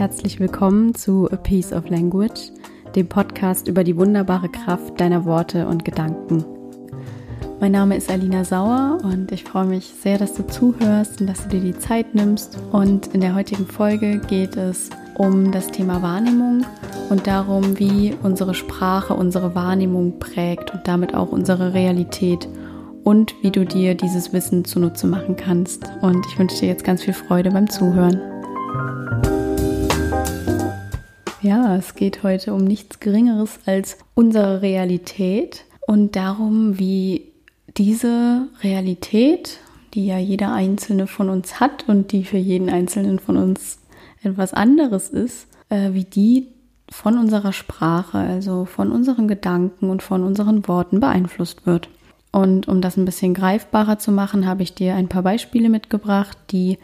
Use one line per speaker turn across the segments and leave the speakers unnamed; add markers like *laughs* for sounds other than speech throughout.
herzlich willkommen zu A Piece of Language, dem Podcast über die wunderbare Kraft deiner Worte und Gedanken. Mein Name ist Alina Sauer und ich freue mich sehr, dass du zuhörst und dass du dir die Zeit nimmst. Und in der heutigen Folge geht es um das Thema Wahrnehmung und darum, wie unsere Sprache unsere Wahrnehmung prägt und damit auch unsere Realität und wie du dir dieses Wissen zunutze machen kannst. Und ich wünsche dir jetzt ganz viel Freude beim Zuhören. Ja, es geht heute um nichts Geringeres als unsere Realität und darum, wie diese Realität, die ja jeder einzelne von uns hat und die für jeden einzelnen von uns etwas anderes ist, äh, wie die von unserer Sprache, also von unseren Gedanken und von unseren Worten beeinflusst wird. Und um das ein bisschen greifbarer zu machen, habe ich dir ein paar Beispiele mitgebracht, die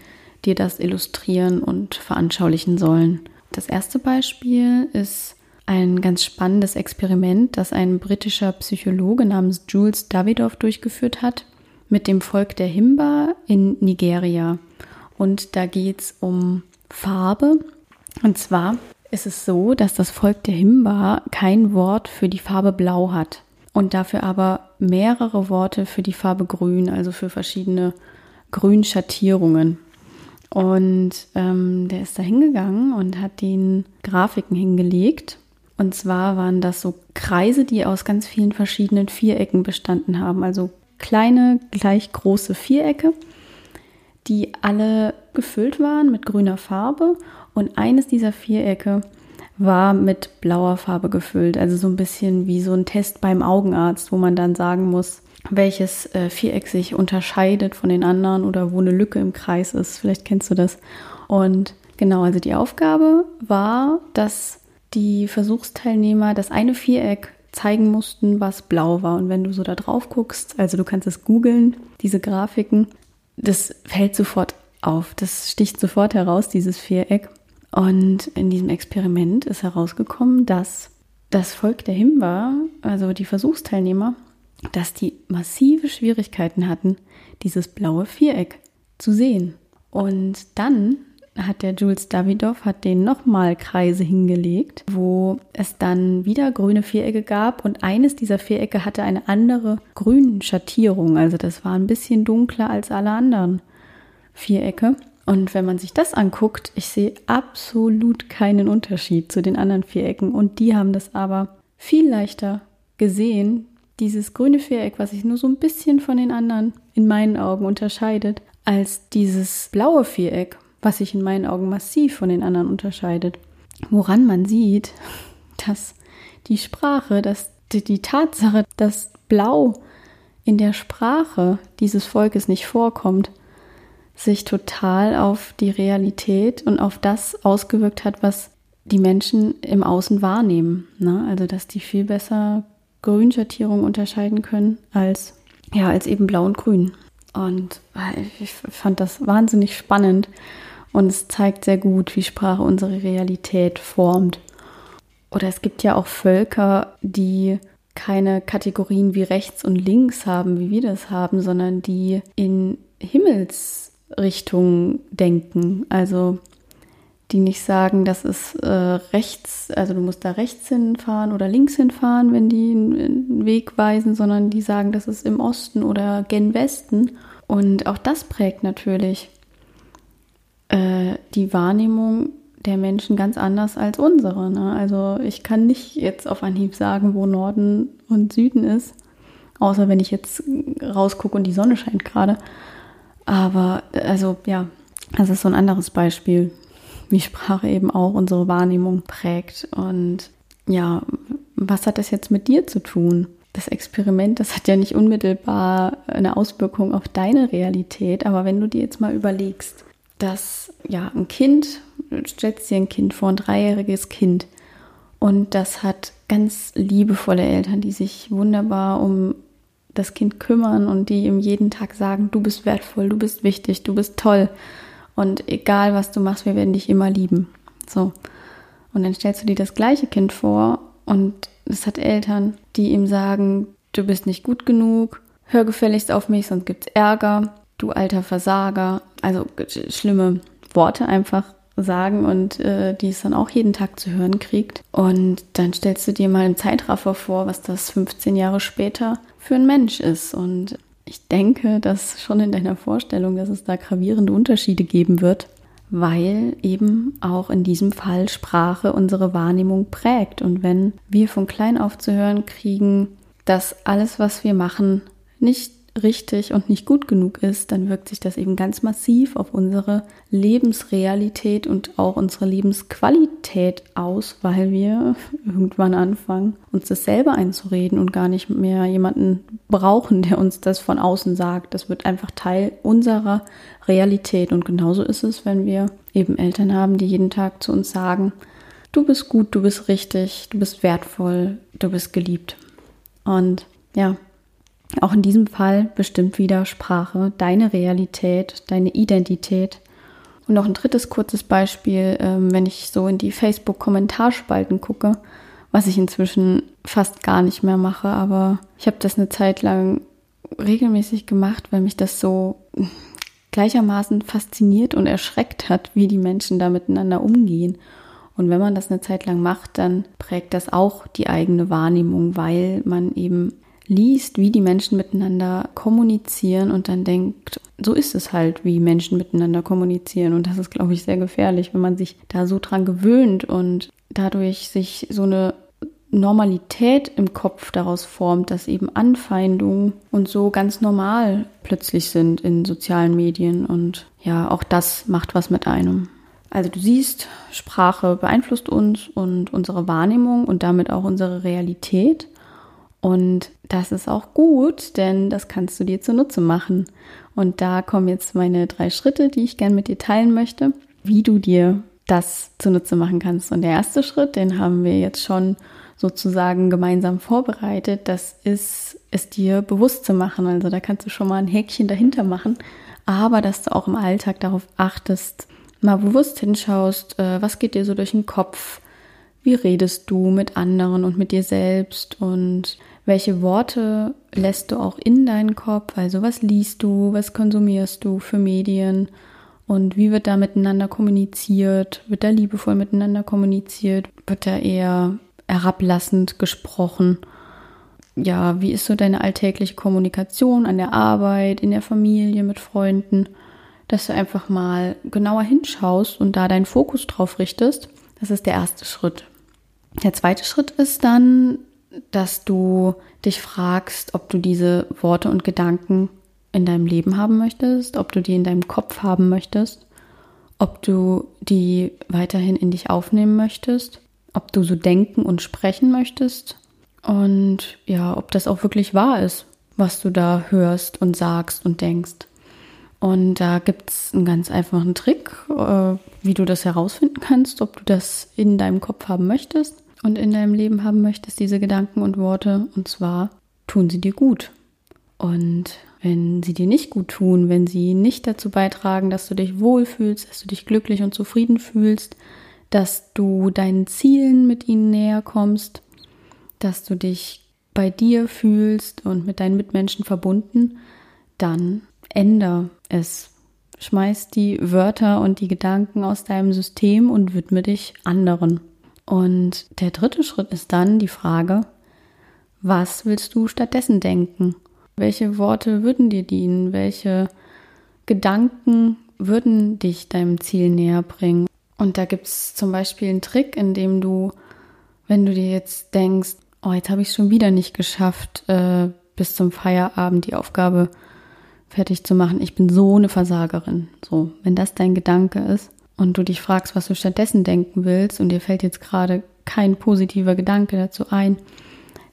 dir das illustrieren und veranschaulichen sollen. Das erste Beispiel ist ein ganz spannendes Experiment, das ein britischer Psychologe namens Jules Davidoff durchgeführt hat mit dem Volk der Himba in Nigeria. Und da geht es um Farbe. Und zwar ist es so, dass das Volk der Himba kein Wort für die Farbe Blau hat und dafür aber mehrere Worte für die Farbe Grün, also für verschiedene Grünschattierungen. Und ähm, der ist da hingegangen und hat den Grafiken hingelegt. Und zwar waren das so Kreise, die aus ganz vielen verschiedenen Vierecken bestanden haben. Also kleine, gleich große Vierecke, die alle gefüllt waren mit grüner Farbe. Und eines dieser Vierecke war mit blauer Farbe gefüllt. Also so ein bisschen wie so ein Test beim Augenarzt, wo man dann sagen muss, welches äh, Viereck sich unterscheidet von den anderen oder wo eine Lücke im Kreis ist. Vielleicht kennst du das. Und genau, also die Aufgabe war, dass die Versuchsteilnehmer das eine Viereck zeigen mussten, was blau war. Und wenn du so da drauf guckst, also du kannst es googeln, diese Grafiken, das fällt sofort auf. Das sticht sofort heraus, dieses Viereck. Und in diesem Experiment ist herausgekommen, dass das Volk der Himba, also die Versuchsteilnehmer, dass die massive Schwierigkeiten hatten, dieses blaue Viereck zu sehen. Und dann hat der Jules Davidoff hat den nochmal Kreise hingelegt, wo es dann wieder grüne Vierecke gab und eines dieser Vierecke hatte eine andere grüne Schattierung, also das war ein bisschen dunkler als alle anderen Vierecke. Und wenn man sich das anguckt, ich sehe absolut keinen Unterschied zu den anderen Vierecken. Und die haben das aber viel leichter gesehen, dieses grüne Viereck, was sich nur so ein bisschen von den anderen in meinen Augen unterscheidet, als dieses blaue Viereck, was sich in meinen Augen massiv von den anderen unterscheidet. Woran man sieht, *laughs* dass die Sprache, dass die, Tatsache, dass Blau in der Sprache dieses Volkes nicht vorkommt, sich total auf die Realität und auf das ausgewirkt hat, was die Menschen im Außen wahrnehmen. Ne? Also dass die viel besser Grünschattierung unterscheiden können als ja als eben Blau und Grün. Und äh, ich fand das wahnsinnig spannend und es zeigt sehr gut, wie Sprache unsere Realität formt. Oder es gibt ja auch Völker, die keine Kategorien wie rechts und links haben, wie wir das haben, sondern die in Himmels Richtung denken. Also die nicht sagen, das ist äh, rechts, also du musst da rechts hinfahren oder links hinfahren, wenn die einen Weg weisen, sondern die sagen, das ist im Osten oder gen Westen. Und auch das prägt natürlich äh, die Wahrnehmung der Menschen ganz anders als unsere. Ne? Also ich kann nicht jetzt auf Anhieb sagen, wo Norden und Süden ist, außer wenn ich jetzt rausgucke und die Sonne scheint gerade. Aber also ja, das ist so ein anderes Beispiel, wie Sprache eben auch unsere Wahrnehmung prägt. Und ja, was hat das jetzt mit dir zu tun? Das Experiment, das hat ja nicht unmittelbar eine Auswirkung auf deine Realität, aber wenn du dir jetzt mal überlegst, dass ja ein Kind, stellst dir ein Kind vor, ein dreijähriges Kind, und das hat ganz liebevolle Eltern, die sich wunderbar um das Kind kümmern und die ihm jeden Tag sagen, du bist wertvoll, du bist wichtig, du bist toll und egal was du machst, wir werden dich immer lieben. So. Und dann stellst du dir das gleiche Kind vor und es hat Eltern, die ihm sagen, du bist nicht gut genug, hör gefälligst auf mich, sonst gibt's Ärger, du alter Versager. Also schlimme Worte einfach sagen und äh, die es dann auch jeden Tag zu hören kriegt. Und dann stellst du dir mal im Zeitraffer vor, was das 15 Jahre später für ein Mensch ist. Und ich denke, dass schon in deiner Vorstellung, dass es da gravierende Unterschiede geben wird, weil eben auch in diesem Fall Sprache unsere Wahrnehmung prägt. Und wenn wir von klein auf zu hören kriegen, dass alles, was wir machen, nicht richtig und nicht gut genug ist, dann wirkt sich das eben ganz massiv auf unsere Lebensrealität und auch unsere Lebensqualität aus, weil wir *laughs* irgendwann anfangen, uns das selber einzureden und gar nicht mehr jemanden brauchen, der uns das von außen sagt. Das wird einfach Teil unserer Realität. Und genauso ist es, wenn wir eben Eltern haben, die jeden Tag zu uns sagen, du bist gut, du bist richtig, du bist wertvoll, du bist geliebt. Und ja, auch in diesem Fall bestimmt wieder Sprache, deine Realität, deine Identität. Und noch ein drittes kurzes Beispiel, ähm, wenn ich so in die Facebook-Kommentarspalten gucke, was ich inzwischen fast gar nicht mehr mache, aber ich habe das eine Zeit lang regelmäßig gemacht, weil mich das so gleichermaßen fasziniert und erschreckt hat, wie die Menschen da miteinander umgehen. Und wenn man das eine Zeit lang macht, dann prägt das auch die eigene Wahrnehmung, weil man eben liest, wie die Menschen miteinander kommunizieren und dann denkt, so ist es halt, wie Menschen miteinander kommunizieren. Und das ist, glaube ich, sehr gefährlich, wenn man sich da so dran gewöhnt und dadurch sich so eine Normalität im Kopf daraus formt, dass eben Anfeindungen und so ganz normal plötzlich sind in sozialen Medien. Und ja, auch das macht was mit einem. Also du siehst, Sprache beeinflusst uns und unsere Wahrnehmung und damit auch unsere Realität. Und das ist auch gut, denn das kannst du dir zunutze machen. Und da kommen jetzt meine drei Schritte, die ich gerne mit dir teilen möchte, wie du dir das zunutze machen kannst. Und der erste Schritt, den haben wir jetzt schon sozusagen gemeinsam vorbereitet, das ist es dir bewusst zu machen. Also da kannst du schon mal ein Häkchen dahinter machen, aber dass du auch im Alltag darauf achtest, mal bewusst hinschaust, äh, was geht dir so durch den Kopf, wie redest du mit anderen und mit dir selbst und welche Worte lässt du auch in deinen Kopf? Also was liest du, was konsumierst du für Medien und wie wird da miteinander kommuniziert? Wird da liebevoll miteinander kommuniziert? Wird da eher herablassend gesprochen? Ja, wie ist so deine alltägliche Kommunikation an der Arbeit, in der Familie, mit Freunden? Dass du einfach mal genauer hinschaust und da deinen Fokus drauf richtest. Das ist der erste Schritt. Der zweite Schritt ist dann, dass du dich fragst, ob du diese Worte und Gedanken in deinem Leben haben möchtest, ob du die in deinem Kopf haben möchtest, ob du die weiterhin in dich aufnehmen möchtest, ob du so denken und sprechen möchtest und ja, ob das auch wirklich wahr ist, was du da hörst und sagst und denkst. Und da gibt es einen ganz einfachen Trick, äh, wie du das herausfinden kannst, ob du das in deinem Kopf haben möchtest und in deinem Leben haben möchtest, diese Gedanken und Worte. Und zwar tun sie dir gut. Und wenn sie dir nicht gut tun, wenn sie nicht dazu beitragen, dass du dich wohlfühlst, dass du dich glücklich und zufrieden fühlst, dass du deinen Zielen mit ihnen näher kommst, dass du dich bei dir fühlst und mit deinen Mitmenschen verbunden, dann änder es. Schmeiß die Wörter und die Gedanken aus deinem System und widme dich anderen. Und der dritte Schritt ist dann die Frage, was willst du stattdessen denken? Welche Worte würden dir dienen? Welche Gedanken würden dich deinem Ziel näher bringen? Und da gibt es zum Beispiel einen Trick, in dem du, wenn du dir jetzt denkst, oh, jetzt habe ich es schon wieder nicht geschafft, äh, bis zum Feierabend die Aufgabe fertig zu machen. Ich bin so eine Versagerin. So, wenn das dein Gedanke ist, und du dich fragst, was du stattdessen denken willst und dir fällt jetzt gerade kein positiver Gedanke dazu ein,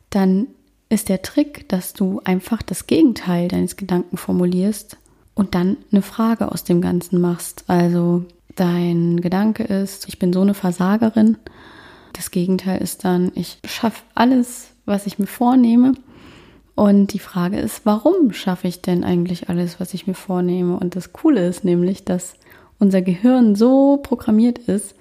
dann ist der Trick, dass du einfach das Gegenteil deines Gedanken formulierst und dann eine Frage aus dem Ganzen machst. Also dein Gedanke ist, ich bin so eine Versagerin. Das Gegenteil ist dann, ich schaffe alles, was ich mir vornehme. Und die Frage ist, warum schaffe ich denn eigentlich alles, was ich mir vornehme? Und das Coole ist nämlich, dass unser Gehirn so programmiert ist,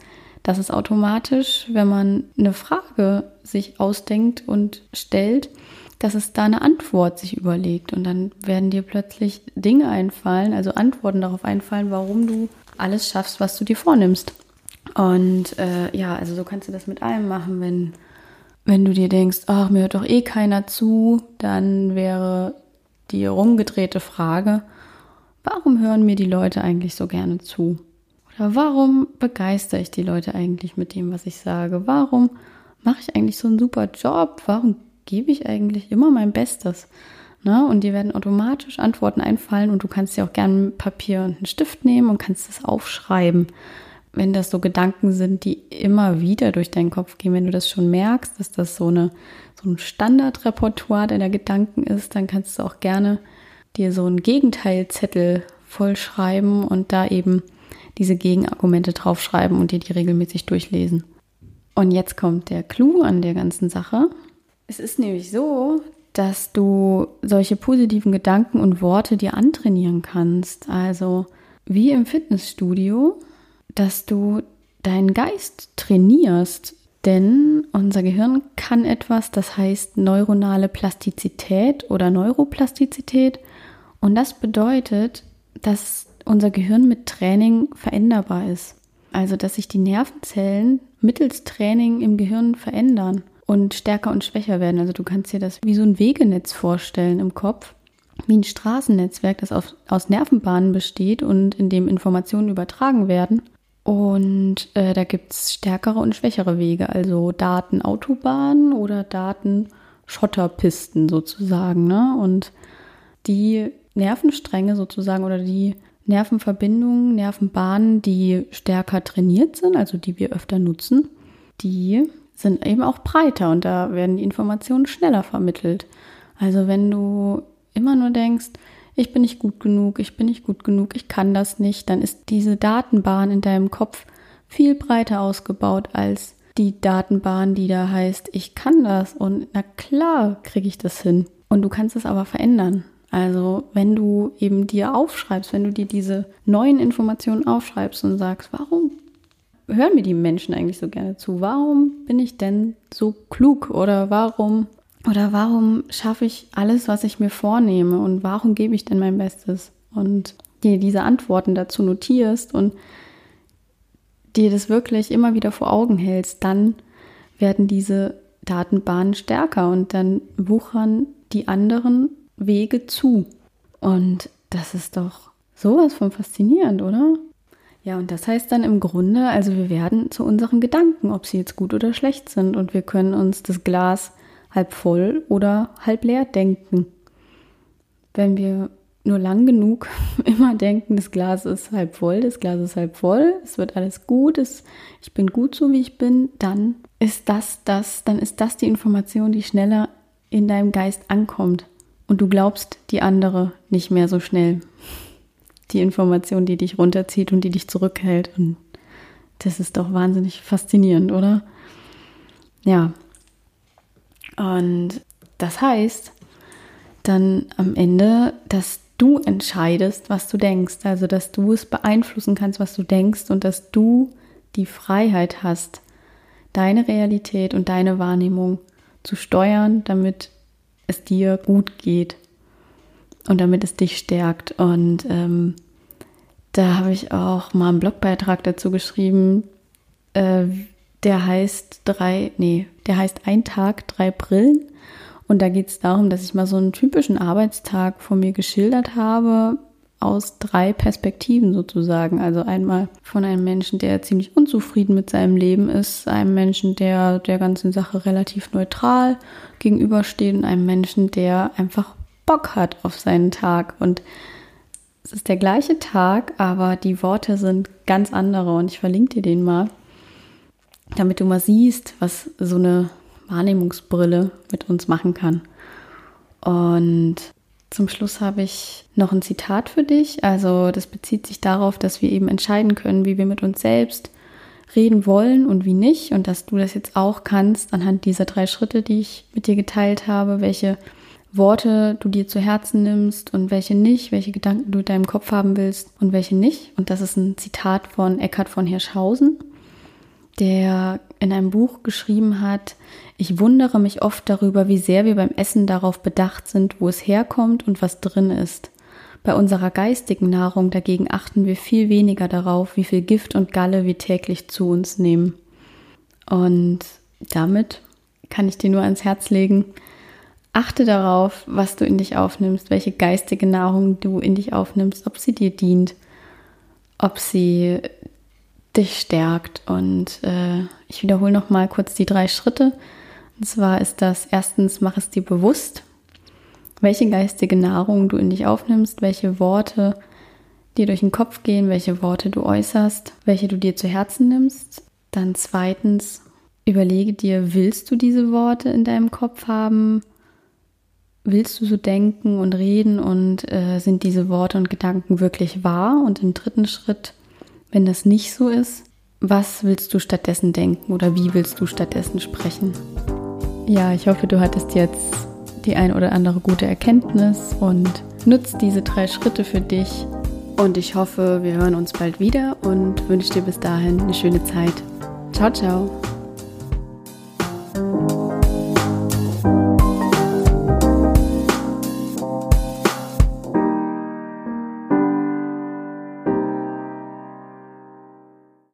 dass es automatisch, wenn man eine Frage sich ausdenkt und stellt, dass es da eine Antwort sich überlegt und dann werden dir plötzlich Dinge einfallen, also Antworten darauf einfallen, warum du alles schaffst, was du dir vornimmst. Und äh, ja, also so kannst du das mit allem machen, wenn, wenn du dir denkst, ach, mir hört doch eh keiner zu, dann wäre die rumgedrehte Frage, warum hören mir die Leute eigentlich so gerne zu? Oder warum begeistere ich die Leute eigentlich mit dem, was ich sage? Warum mache ich eigentlich so einen super Job? Warum gebe ich eigentlich immer mein Bestes? Ne? Und dir werden automatisch Antworten einfallen und du kannst dir auch gerne Papier und einen Stift nehmen und kannst es aufschreiben. Wenn das so Gedanken sind, die immer wieder durch deinen Kopf gehen, wenn du das schon merkst, dass das so, eine, so ein Standardrepertoire deiner Gedanken ist, dann kannst du auch gerne dir so einen Gegenteilzettel vollschreiben und da eben diese Gegenargumente draufschreiben und dir die regelmäßig durchlesen. Und jetzt kommt der Clou an der ganzen Sache. Es ist nämlich so, dass du solche positiven Gedanken und Worte dir antrainieren kannst. Also wie im Fitnessstudio, dass du deinen Geist trainierst. Denn unser Gehirn kann etwas, das heißt neuronale Plastizität oder Neuroplastizität. Und das bedeutet, dass unser Gehirn mit Training veränderbar ist. Also, dass sich die Nervenzellen mittels Training im Gehirn verändern und stärker und schwächer werden. Also, du kannst dir das wie so ein Wegenetz vorstellen im Kopf, wie ein Straßennetzwerk, das aus Nervenbahnen besteht und in dem Informationen übertragen werden. Und äh, da gibt es stärkere und schwächere Wege, also Datenautobahnen oder Datenschotterpisten sozusagen. Ne? Und die Nervenstränge sozusagen oder die Nervenverbindungen, Nervenbahnen, die stärker trainiert sind, also die wir öfter nutzen, die sind eben auch breiter und da werden die Informationen schneller vermittelt. Also wenn du immer nur denkst, ich bin nicht gut genug, ich bin nicht gut genug, ich kann das nicht, dann ist diese Datenbahn in deinem Kopf viel breiter ausgebaut als die Datenbahn, die da heißt, ich kann das und na klar kriege ich das hin. Und du kannst es aber verändern. Also wenn du eben dir aufschreibst, wenn du dir diese neuen Informationen aufschreibst und sagst, warum hören mir die Menschen eigentlich so gerne zu? Warum bin ich denn so klug oder warum oder warum schaffe ich alles, was ich mir vornehme und warum gebe ich denn mein Bestes? Und dir diese Antworten dazu notierst und dir das wirklich immer wieder vor Augen hältst, dann werden diese Datenbahnen stärker und dann wuchern die anderen Wege zu. Und das ist doch sowas von faszinierend, oder? Ja, und das heißt dann im Grunde, also wir werden zu unseren Gedanken, ob sie jetzt gut oder schlecht sind. Und wir können uns das Glas halb voll oder halb leer denken. Wenn wir nur lang genug *laughs* immer denken, das Glas ist halb voll, das Glas ist halb voll, es wird alles gut, es, ich bin gut so, wie ich bin, dann ist das das, dann ist das die Information, die schneller in deinem Geist ankommt und du glaubst die andere nicht mehr so schnell. *laughs* Die Information, die dich runterzieht und die dich zurückhält. Und das ist doch wahnsinnig faszinierend, oder? Ja. Und das heißt dann am Ende, dass du entscheidest, was du denkst. Also, dass du es beeinflussen kannst, was du denkst und dass du die Freiheit hast, deine Realität und deine Wahrnehmung zu steuern, damit es dir gut geht und damit es dich stärkt. Und ähm, da habe ich auch mal einen Blogbeitrag dazu geschrieben, äh, der heißt drei, nee, der heißt ein Tag, drei Brillen. Und da geht es darum, dass ich mal so einen typischen Arbeitstag von mir geschildert habe, aus drei Perspektiven sozusagen. Also einmal von einem Menschen, der ziemlich unzufrieden mit seinem Leben ist, einem Menschen, der der ganzen Sache relativ neutral gegenübersteht und einem Menschen, der einfach Bock hat auf seinen Tag. Und es ist der gleiche Tag, aber die Worte sind ganz andere und ich verlinke dir den mal, damit du mal siehst, was so eine Wahrnehmungsbrille mit uns machen kann. Und zum Schluss habe ich noch ein Zitat für dich. Also das bezieht sich darauf, dass wir eben entscheiden können, wie wir mit uns selbst reden wollen und wie nicht. Und dass du das jetzt auch kannst anhand dieser drei Schritte, die ich mit dir geteilt habe, welche Worte du dir zu Herzen nimmst und welche nicht, welche Gedanken du in deinem Kopf haben willst und welche nicht. Und das ist ein Zitat von Eckhard von Hirschhausen, der in einem Buch geschrieben hat, ich wundere mich oft darüber, wie sehr wir beim Essen darauf bedacht sind, wo es herkommt und was drin ist. Bei unserer geistigen Nahrung dagegen achten wir viel weniger darauf, wie viel Gift und Galle wir täglich zu uns nehmen. Und damit kann ich dir nur ans Herz legen, achte darauf, was du in dich aufnimmst, welche geistige Nahrung du in dich aufnimmst, ob sie dir dient, ob sie dich stärkt. Und äh, ich wiederhole noch mal kurz die drei Schritte. Und zwar ist das erstens, mach es dir bewusst, welche geistige Nahrung du in dich aufnimmst, welche Worte dir durch den Kopf gehen, welche Worte du äußerst, welche du dir zu Herzen nimmst. Dann zweitens, überlege dir, willst du diese Worte in deinem Kopf haben? Willst du so denken und reden und äh, sind diese Worte und Gedanken wirklich wahr? Und im dritten Schritt, wenn das nicht so ist, was willst du stattdessen denken oder wie willst du stattdessen sprechen? Ja, ich hoffe, du hattest jetzt die ein oder andere gute Erkenntnis und nutzt diese drei Schritte für dich. Und ich hoffe, wir hören uns bald wieder und wünsche dir bis dahin eine schöne Zeit. Ciao, ciao.